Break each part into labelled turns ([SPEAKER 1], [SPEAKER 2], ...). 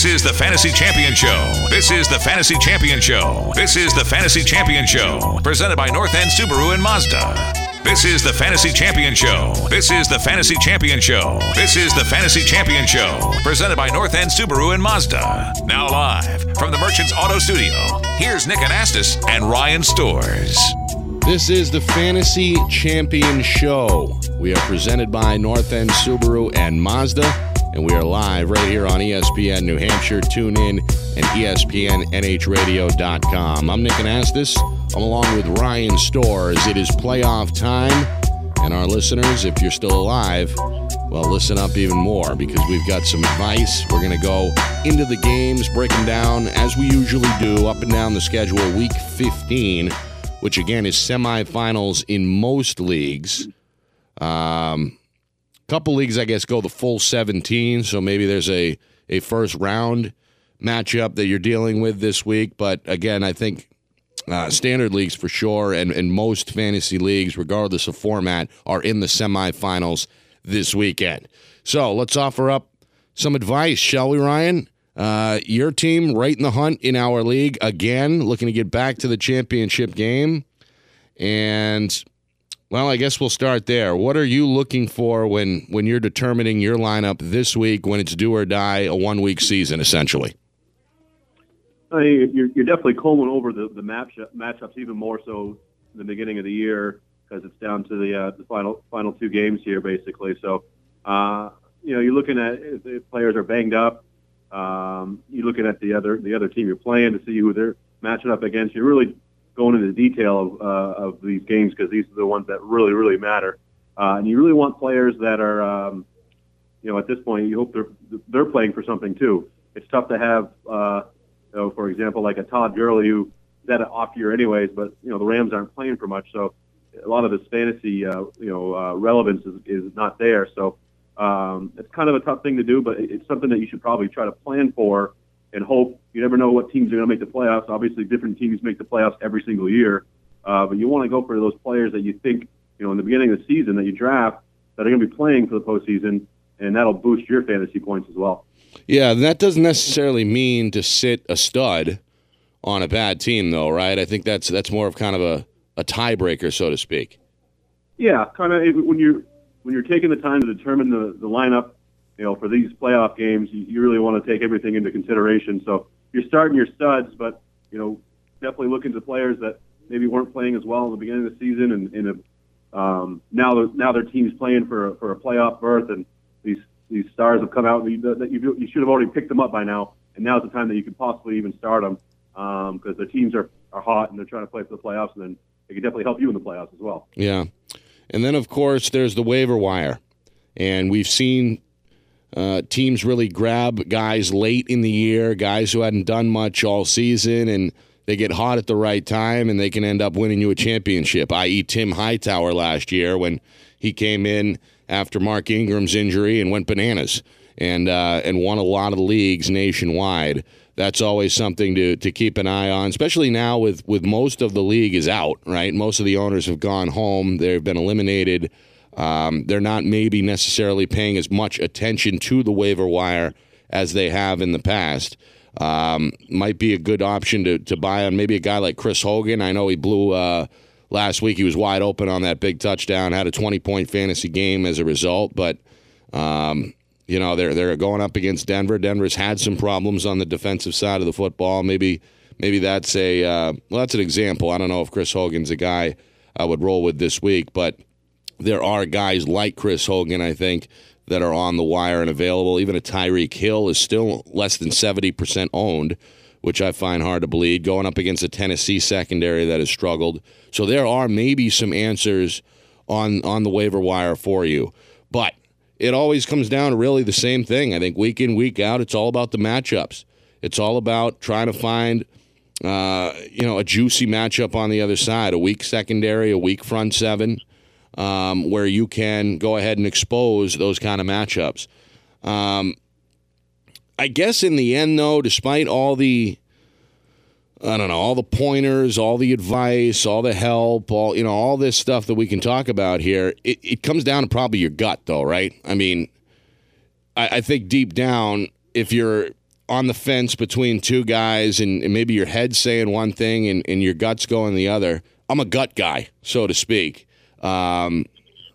[SPEAKER 1] This is the Fantasy Champion Show. This is the Fantasy Champion Show. This is the Fantasy Champion Show. Presented by North End Subaru and Mazda. This is the Fantasy Champion Show. This is the Fantasy Champion Show. This is the Fantasy Champion Show. Presented by North End Subaru and Mazda. Now live from the Merchants Auto Studio. Here's Nick Anastos and Ryan Storrs.
[SPEAKER 2] This is the Fantasy Champion Show. We are presented by North End Subaru and Mazda, and we are live right here on ESPN New Hampshire. Tune in and ESPNNHradio.com. I'm Nick Anastos. I'm along with Ryan Storrs. It is playoff time, and our listeners, if you're still alive, well, listen up even more because we've got some advice. We're going to go into the games, break them down as we usually do, up and down the schedule, week 15 which again is semifinals in most leagues. Um, couple leagues, I guess, go the full 17, so maybe there's a, a first round matchup that you're dealing with this week. But again, I think uh, standard leagues for sure, and, and most fantasy leagues, regardless of format, are in the semifinals this weekend. So let's offer up some advice, shall we, Ryan? Uh, your team right in the hunt in our league again, looking to get back to the championship game. And well, I guess we'll start there. What are you looking for when when you're determining your lineup this week when it's do or die, a one week season essentially?
[SPEAKER 3] I mean, you're, you're definitely combing over the, the match, matchups even more so in the beginning of the year because it's down to the uh, the final final two games here basically. So, uh, you know, you're looking at if the players are banged up. Um, you're looking at the other the other team you're playing to see who they're matching up against. You're really going into the detail of, uh, of these games because these are the ones that really really matter. Uh, and you really want players that are, um, you know, at this point you hope they're they're playing for something too. It's tough to have, uh, you know, for example, like a Todd Gurley who had an off year anyways, but you know the Rams aren't playing for much, so a lot of his fantasy, uh, you know, uh, relevance is, is not there. So um, it's kind of a tough thing to do, but it's something that you should probably try to plan for and hope. You never know what teams are going to make the playoffs. Obviously, different teams make the playoffs every single year, uh, but you want to go for those players that you think, you know, in the beginning of the season that you draft that are going to be playing for the postseason, and that'll boost your fantasy points as well.
[SPEAKER 2] Yeah, that doesn't necessarily mean to sit a stud on a bad team, though, right? I think that's that's more of kind of a, a tiebreaker, so to speak.
[SPEAKER 3] Yeah, kind of when you're when you're taking the time to determine the, the lineup, you know, for these playoff games, you, you really want to take everything into consideration. So you're starting your studs, but you know, definitely looking to players that maybe weren't playing as well in the beginning of the season, and, and um, now now their team's playing for a, for a playoff berth, and these these stars have come out that you, that you, you should have already picked them up by now, and now's the time that you could possibly even start them because their teams are, are hot and they're trying to play for the playoffs, and then they can definitely help you in the playoffs as well.
[SPEAKER 2] Yeah. And then, of course, there's the waiver wire. And we've seen uh, teams really grab guys late in the year, guys who hadn't done much all season, and they get hot at the right time and they can end up winning you a championship, i.e., Tim Hightower last year when he came in after Mark Ingram's injury and went bananas and, uh, and won a lot of leagues nationwide that's always something to, to keep an eye on, especially now with, with most of the league is out, right? Most of the owners have gone home, they've been eliminated. Um, they're not maybe necessarily paying as much attention to the waiver wire as they have in the past. Um, might be a good option to, to buy on maybe a guy like Chris Hogan. I know he blew uh, last week, he was wide open on that big touchdown, had a 20 point fantasy game as a result, but. Um, you know they're they're going up against Denver. Denver's had some problems on the defensive side of the football. Maybe maybe that's a uh, well that's an example. I don't know if Chris Hogan's a guy I would roll with this week, but there are guys like Chris Hogan I think that are on the wire and available. Even a Tyreek Hill is still less than seventy percent owned, which I find hard to believe. Going up against a Tennessee secondary that has struggled, so there are maybe some answers on on the waiver wire for you, but it always comes down to really the same thing. I think week in, week out, it's all about the matchups. It's all about trying to find, uh, you know, a juicy matchup on the other side, a weak secondary, a weak front seven, um, where you can go ahead and expose those kind of matchups. Um, I guess in the end, though, despite all the I don't know, all the pointers, all the advice, all the help, all you know, all this stuff that we can talk about here. It, it comes down to probably your gut, though, right? I mean, I, I think deep down, if you're on the fence between two guys and, and maybe your head's saying one thing and, and your gut's going the other. I'm a gut guy, so to speak. Um,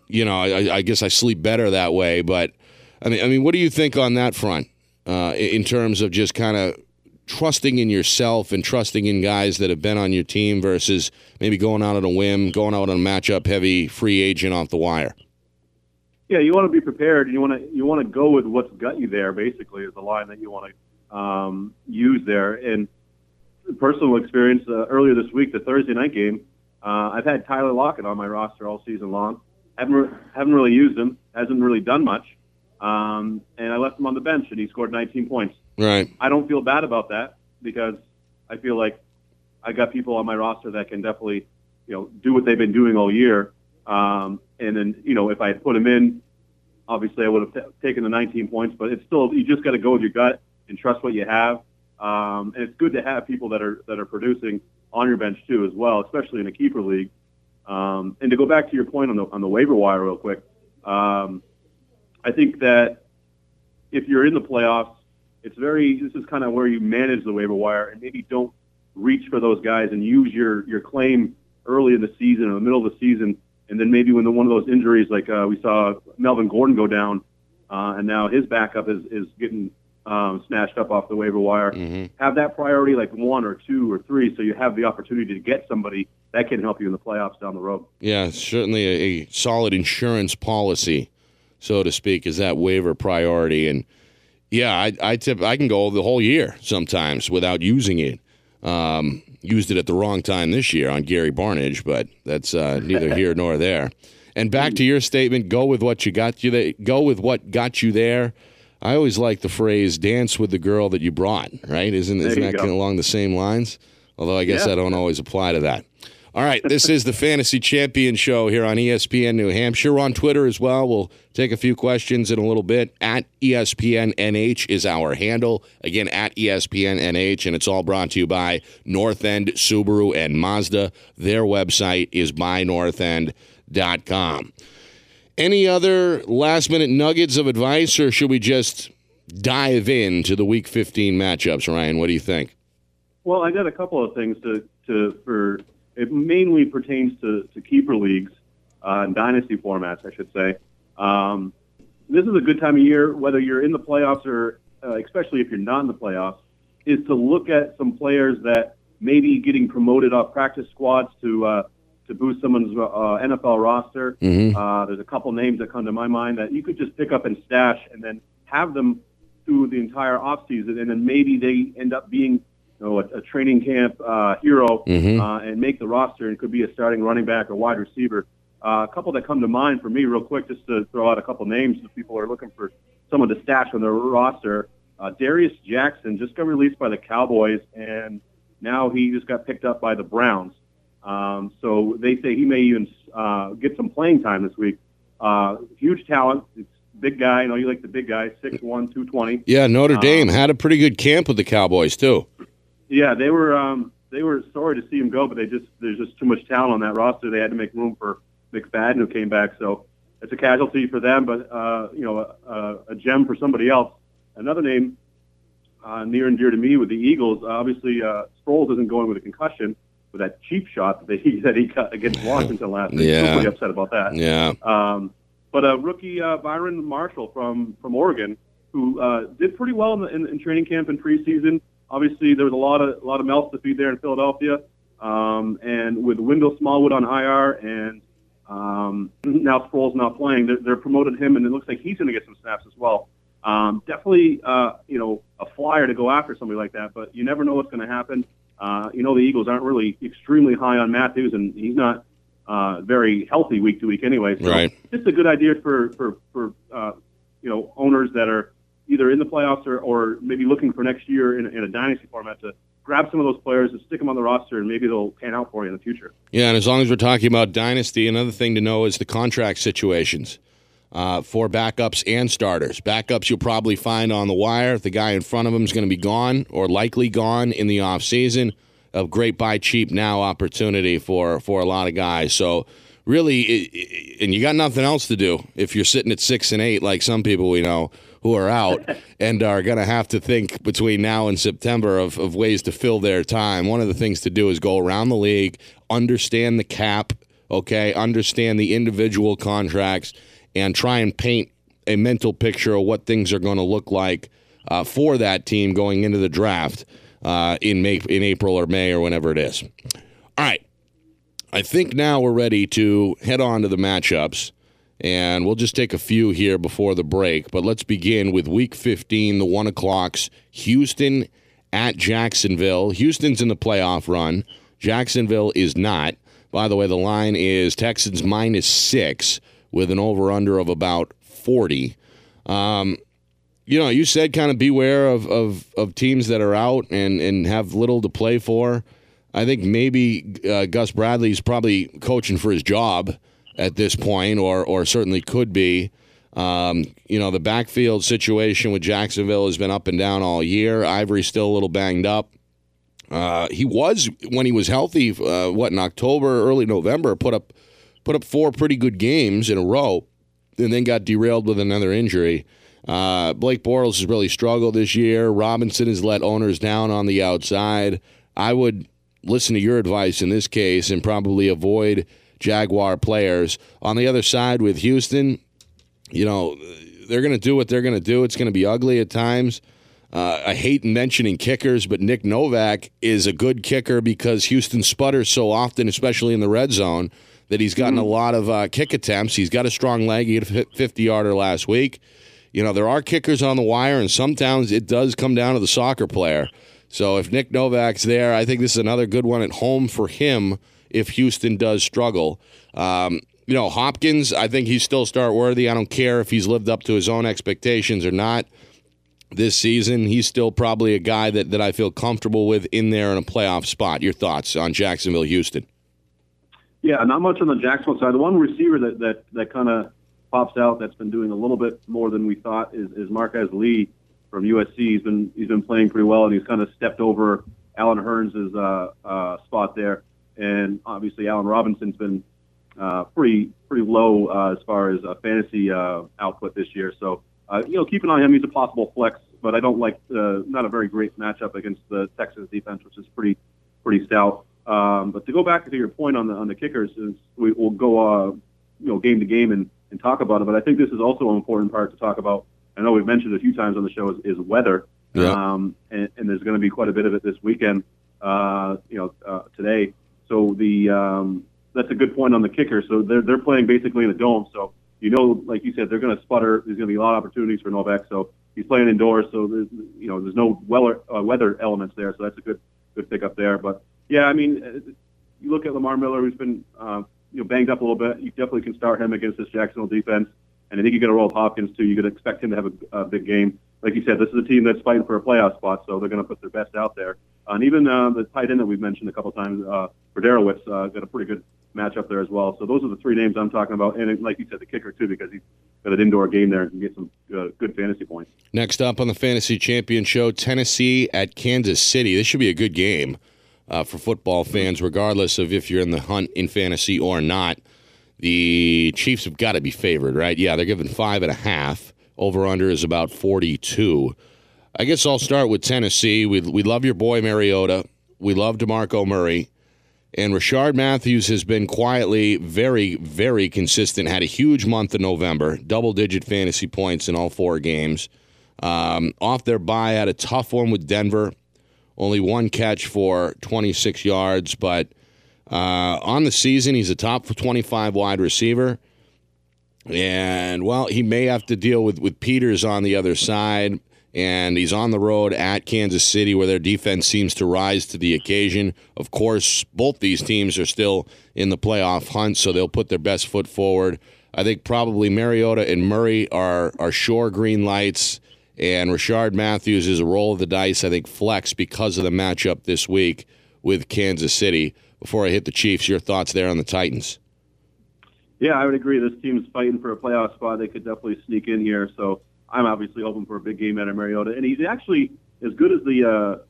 [SPEAKER 2] you know, I, I, guess I sleep better that way. But I mean, I mean, what do you think on that front uh, in terms of just kind of trusting in yourself and trusting in guys that have been on your team versus maybe going out on a whim, going out on a matchup heavy free agent off the wire?
[SPEAKER 3] Yeah, you want to be prepared. And you want to you want to go with what's got you there. Basically, is the line that you want to um, use there. And personal experience uh, earlier this week, the Thursday night game, uh, I've had Tyler Lockett on my roster all season long. Haven't re- haven't really used him. Hasn't really done much. Um, and I left him on the bench, and he scored 19 points.
[SPEAKER 2] Right.
[SPEAKER 3] I don't feel bad about that because I feel like I got people on my roster that can definitely, you know, do what they've been doing all year. Um, and then, you know, if I had put him in, obviously I would have t- taken the 19 points. But it's still, you just got to go with your gut and trust what you have. Um, and it's good to have people that are that are producing on your bench too, as well, especially in a keeper league. Um, and to go back to your point on the on the waiver wire real quick, um, I think that if you're in the playoffs, it's very this is kind of where you manage the waiver wire and maybe don't reach for those guys and use your your claim early in the season or the middle of the season, and then maybe when the, one of those injuries like uh, we saw Melvin Gordon go down, uh, and now his backup is is getting um, snatched up off the waiver wire.
[SPEAKER 2] Mm-hmm.
[SPEAKER 3] Have that priority like one or two or three, so you have the opportunity to get somebody that can help you in the playoffs down the road.
[SPEAKER 2] Yeah, certainly a, a solid insurance policy, so to speak, is that waiver priority. And yeah, I, I tip I can go the whole year sometimes without using it. Um, used it at the wrong time this year on Gary Barnidge, but that's uh, neither here nor there. And back to your statement, go with what you got you there, go with what got you there. I always like the phrase "dance with the girl that you brought." Right? Isn't isn't that along the same lines? Although I guess
[SPEAKER 3] yeah.
[SPEAKER 2] I don't always apply to that. All right, this is the Fantasy Champion Show here on ESPN New Hampshire. We're on Twitter as well. We'll take a few questions in a little bit. At ESPN NH is our handle. Again, at ESPN NH, and it's all brought to you by North End Subaru and Mazda. Their website is bynorthend.com. Any other last minute nuggets of advice, or should we just dive into the Week 15 matchups, Ryan? What do you think?
[SPEAKER 3] Well, I got a couple of things to, to for it mainly pertains to, to keeper leagues uh, and dynasty formats, I should say. Um, this is a good time of year, whether you're in the playoffs or uh, especially if you're not in the playoffs, is to look at some players that may be getting promoted off practice squads to uh, to boost someone's uh, NFL roster.
[SPEAKER 2] Mm-hmm.
[SPEAKER 3] Uh, there's a couple names that come to my mind that you could just pick up and stash, and then have them through the entire offseason, and then maybe they end up being you know, a, a training camp uh, hero
[SPEAKER 2] Mhm.
[SPEAKER 3] uh, and make the roster, and could be a starting running back or wide receiver. Uh, a couple that come to mind for me, real quick, just to throw out a couple names if people are looking for someone to stash on their roster. Uh, Darius Jackson just got released by the Cowboys, and now he just got picked up by the Browns. Um, so they say he may even uh, get some playing time this week. Uh, huge talent. It's big guy. I know you like the big guy, 6'1", 220.
[SPEAKER 2] Yeah, Notre
[SPEAKER 3] Um,
[SPEAKER 2] Dame had a pretty good camp with the Cowboys too.
[SPEAKER 3] Yeah, they were um, they were sorry to see him go, but they just there's just too much talent on that roster. They had to make room for McFadden who came back, so it's a casualty for them, but uh, you know a, a gem for somebody else. Another name uh, near and dear to me with the Eagles, obviously uh, Sproles isn't going with a concussion with that cheap shot that, they, that he got against Washington last week.
[SPEAKER 2] Yeah.
[SPEAKER 3] Pretty upset about that.
[SPEAKER 2] Yeah,
[SPEAKER 3] Um, but a rookie uh, Byron Marshall from from Oregon, who uh, did pretty well in, the, in, in training camp and preseason. Obviously, there was a lot of a lot of mouths to feed there in Philadelphia, um, and with Wendell Smallwood on IR and um, now Sproles not playing, they're, they're promoted him, and it looks like he's going to get some snaps as well. Um, definitely, uh, you know, a flyer to go after somebody like that, but you never know what's going to happen. Uh, you know, the Eagles aren't really extremely high on Matthews, and he's not uh, very healthy week to week anyway. So
[SPEAKER 2] Right.
[SPEAKER 3] just a good idea for for for uh, you know owners that are either in the playoffs or, or maybe looking for next year in, in a dynasty format to grab some of those players and stick them on the roster, and maybe they'll pan out for you in the future.
[SPEAKER 2] yeah. And as long as we're talking about dynasty, another thing to know is the contract situations uh, for backups and starters. Backups you'll probably find on the wire. The guy in front of him is going to be gone or likely gone in the offseason. A great buy cheap now opportunity for for a lot of guys. So really, it, it- and you got nothing else to do if you're sitting at six and eight, like some people we know who are out and are going to have to think between now and September of, of ways to fill their time. One of the things to do is go around the league, understand the cap, okay, understand the individual contracts, and try and paint a mental picture of what things are going to look like uh, for that team going into the draft uh, in May, in April or May or whenever it is. All right. I think now we're ready to head on to the matchups. And we'll just take a few here before the break. But let's begin with week 15, the 1 o'clocks. Houston at Jacksonville. Houston's in the playoff run. Jacksonville is not. By the way, the line is Texans minus six with an over under of about 40. Um, you know, you said kind of beware of, of, of teams that are out and, and have little to play for. I think maybe uh, Gus Bradley's probably coaching for his job at this point, or or certainly could be. Um, you know, the backfield situation with Jacksonville has been up and down all year. Ivory's still a little banged up. Uh, he was when he was healthy. Uh, what in October, early November, put up put up four pretty good games in a row, and then got derailed with another injury. Uh, Blake Bortles has really struggled this year. Robinson has let owners down on the outside. I would listen to your advice in this case and probably avoid Jaguar players. On the other side with Houston, you know, they're going to do what they're going to do. It's going to be ugly at times. Uh, I hate mentioning kickers, but Nick Novak is a good kicker because Houston sputters so often, especially in the red zone, that he's gotten a lot of uh, kick attempts. He's got a strong leg. He hit a 50 yarder last week. You know, there are kickers on the wire, and sometimes it does come down to the soccer player. So if Nick Novak's there, I think this is another good one at home for him if Houston does struggle. Um, you know, Hopkins, I think he's still start worthy. I don't care if he's lived up to his own expectations or not this season. He's still probably a guy that, that I feel comfortable with in there in a playoff spot. Your thoughts on Jacksonville, Houston?
[SPEAKER 3] Yeah, not much on the Jacksonville side. The one receiver that that, that kind of pops out that's been doing a little bit more than we thought is, is Marqise Lee from USC. He's been he's been playing pretty well, and he's kind of stepped over Allen Hurns' uh, uh, spot there and obviously Allen Robinson's been uh, pretty pretty low uh, as far as uh, fantasy uh, output this year. So uh, you know, keep an eye on him. He's a possible flex, but I don't like uh, not a very great matchup against the Texans defense, which is pretty pretty stout. Um, but to go back to your point on the on the kickers, is we, will go uh, you know game to game and, and talk about it. But I think this is also an important part to talk about. I know we've mentioned a few times on the show is, is weather, yeah. um, and, and there's going to be quite a bit of it this weekend. Uh, you know, uh, today so the um, that's a good point on the kicker. So they're they're playing basically in a dome. So you know, like you said, they're going to sputter. There's going to be a lot of opportunities for Novak. So he's playing indoors. So there's you know there's no weather uh, weather elements there. So that's a good good pickup there. But yeah, I mean, uh, you look at Lamar Miller, who's been uh, you know banged up a little bit. You definitely can start him against this Jacksonville defense. And I think you get a roll of Hopkins too. You could expect him to have a, a big game. Like you said, this is a team that's fighting for a playoff spot, so they're going to put their best out there. And even uh, the tight end that we've mentioned a couple times, uh, Fiedorowicz, uh, got a pretty good matchup there as well. So those are the three names I'm talking about. And like you said, the kicker too, because he's got an indoor game there and can get some uh, good fantasy points.
[SPEAKER 2] Next up on the Fantasy Champion Show, Tennessee at Kansas City. This should be a good game uh, for football fans, regardless of if you're in the hunt in fantasy or not. The Chiefs have got to be favored, right? Yeah, they're given five and a half. Over under is about 42. I guess I'll start with Tennessee. We, we love your boy Mariota. We love DeMarco Murray. And Rishard Matthews has been quietly very, very consistent. Had a huge month in November, double digit fantasy points in all four games. Um, off their bye, had a tough one with Denver. Only one catch for 26 yards. But uh, on the season, he's a top 25 wide receiver. And, well, he may have to deal with, with Peters on the other side and he's on the road at Kansas City where their defense seems to rise to the occasion. Of course, both these teams are still in the playoff hunt, so they'll put their best foot forward. I think probably Mariota and Murray are are sure green lights, and Rishard Matthews is a roll of the dice. I think flex because of the matchup this week with Kansas City. Before I hit the Chiefs, your thoughts there on the Titans?
[SPEAKER 3] Yeah, I would agree. This team's fighting for a playoff spot. They could definitely sneak in here. So I'm obviously hoping for a big game out of Mariota. And he's actually, as good as the uh,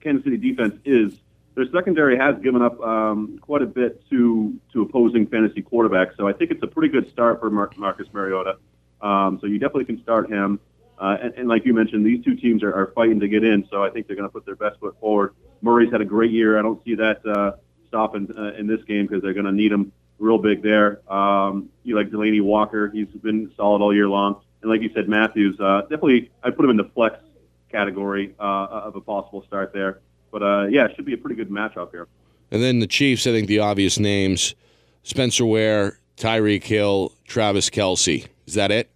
[SPEAKER 3] Kansas City defense is, their secondary has given up um, quite a bit to to opposing fantasy quarterbacks. So I think it's a pretty good start for Mar- Marcus Mariota. Um, so you definitely can start him. Uh, and, and like you mentioned, these two teams are, are fighting to get in, so I think they're going to put their best foot forward. Murray's had a great year. I don't see that uh, stopping uh, in this game because they're going to need him real big there. Um, you like Delanie Walker; he's been solid all year long. And like you said, Matthews, uh, definitely I'd put him in the flex category uh, of a possible start there. But uh, yeah, it should be a pretty good matchup here.
[SPEAKER 2] And then the Chiefs, I think the obvious names: Spencer Ware, Tyreek Hill, Travis Kelce. Is that it?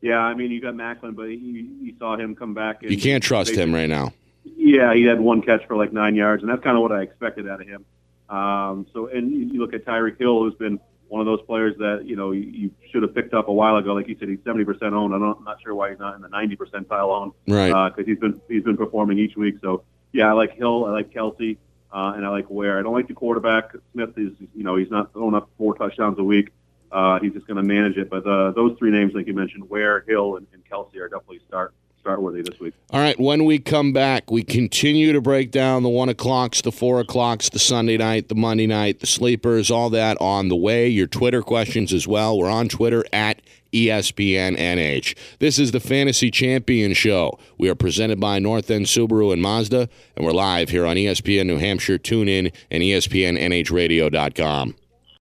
[SPEAKER 3] Yeah, I mean you got Maclin, but you, you saw him come back.
[SPEAKER 2] You can't trust him right now.
[SPEAKER 3] Yeah, he had one catch for like nine yards, and that's kind of what I expected out of him. Um, so, and you look at Tyreek Hill, who's been one of those players that you know you, you should have picked up a while ago. Like you said, he's seventy percent owned. I'm not, I'm not sure why he's not in the ninety percentile owned,
[SPEAKER 2] right?
[SPEAKER 3] Because uh, he's been he's been performing each week. So yeah, I like Hill, I like Kelce, uh, and I like Ware. I don't like the quarterback. Smith is you know he's not throwing up four touchdowns a week. Uh, he's just going to manage it. But uh, those three names, like you mentioned, Ware, Hill, and, and Kelce, are definitely start start worthy this week.
[SPEAKER 2] All right. When we come back, we continue to break down the one o'clocks, the four o'clocks, the Sunday night, the Monday night, the sleepers, all that on the way. Your Twitter questions as well. We're on Twitter at ESPNNH. This is the Fantasy Champion Show. We are presented by North End Subaru and Mazda, and we're live here on ESPN New Hampshire. Tune in and ESPNNHradio.com.